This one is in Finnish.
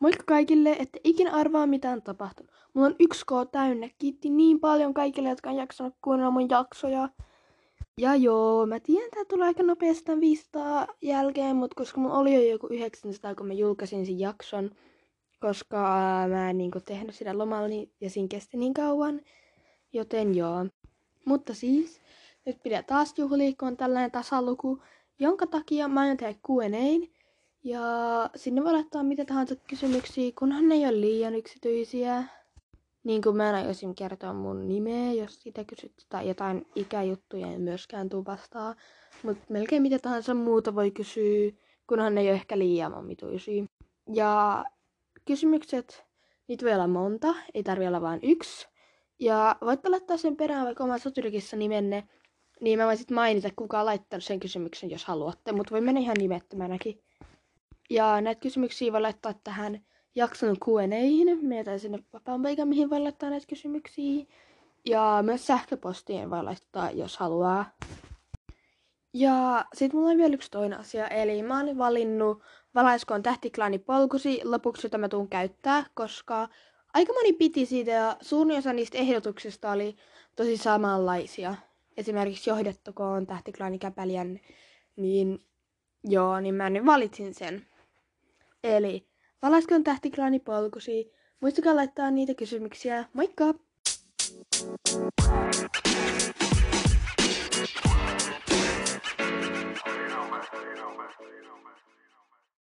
Moikka kaikille, että ikinä arvaa mitä on tapahtunut. Mulla on yksi K täynnä. Kiitti niin paljon kaikille, jotka on jaksanut kuunnella mun jaksoja. Ja joo, mä tiedän, tää tulee aika nopeasti tämän 500 jälkeen, mutta koska mulla oli jo joku 900, kun mä julkaisin sen jakson, koska mä en niinku tehnyt sitä lomalla niin, ja siinä kesti niin kauan. Joten joo. Mutta siis, nyt pidä taas juhlia, kun on tällainen tasaluku, jonka takia mä aion tehdä Q&A. Ja sinne voi laittaa mitä tahansa kysymyksiä, kunhan ne ei ole liian yksityisiä. Niin kuin mä en aio esim. kertoa mun nimeä, jos sitä kysyt, tai jotain ikäjuttuja en myöskään tuu vastaa. Mutta melkein mitä tahansa muuta voi kysyä, kunhan ne ei ole ehkä liian omituisia. Ja kysymykset, niitä voi olla monta, ei tarvi olla vain yksi. Ja voitte laittaa sen perään vaikka oman soturikissa nimenne, niin mä voin sitten mainita, kuka on laittanut sen kysymyksen, jos haluatte. Mutta voi mennä ihan nimettömänäkin. Ja näitä kysymyksiä voi laittaa tähän jakson Q&A:ihin. Meitä sinne vapaan paikan, mihin voi laittaa näitä kysymyksiä. Ja myös sähköpostiin voi laittaa, jos haluaa. Ja sitten mulla on vielä yksi toinen asia, eli mä oon valinnut Valaiskoon tähtiklaani polkusi lopuksi, jota mä tuun käyttää, koska aika moni piti siitä ja suurin osa niistä ehdotuksista oli tosi samanlaisia. Esimerkiksi johdettukoon tähtiklaani käpäljän, niin joo, niin mä nyt valitsin sen. Eli valaiskoon tähtiklaani polkusi. Muistakaa laittaa niitä kysymyksiä. Moikka!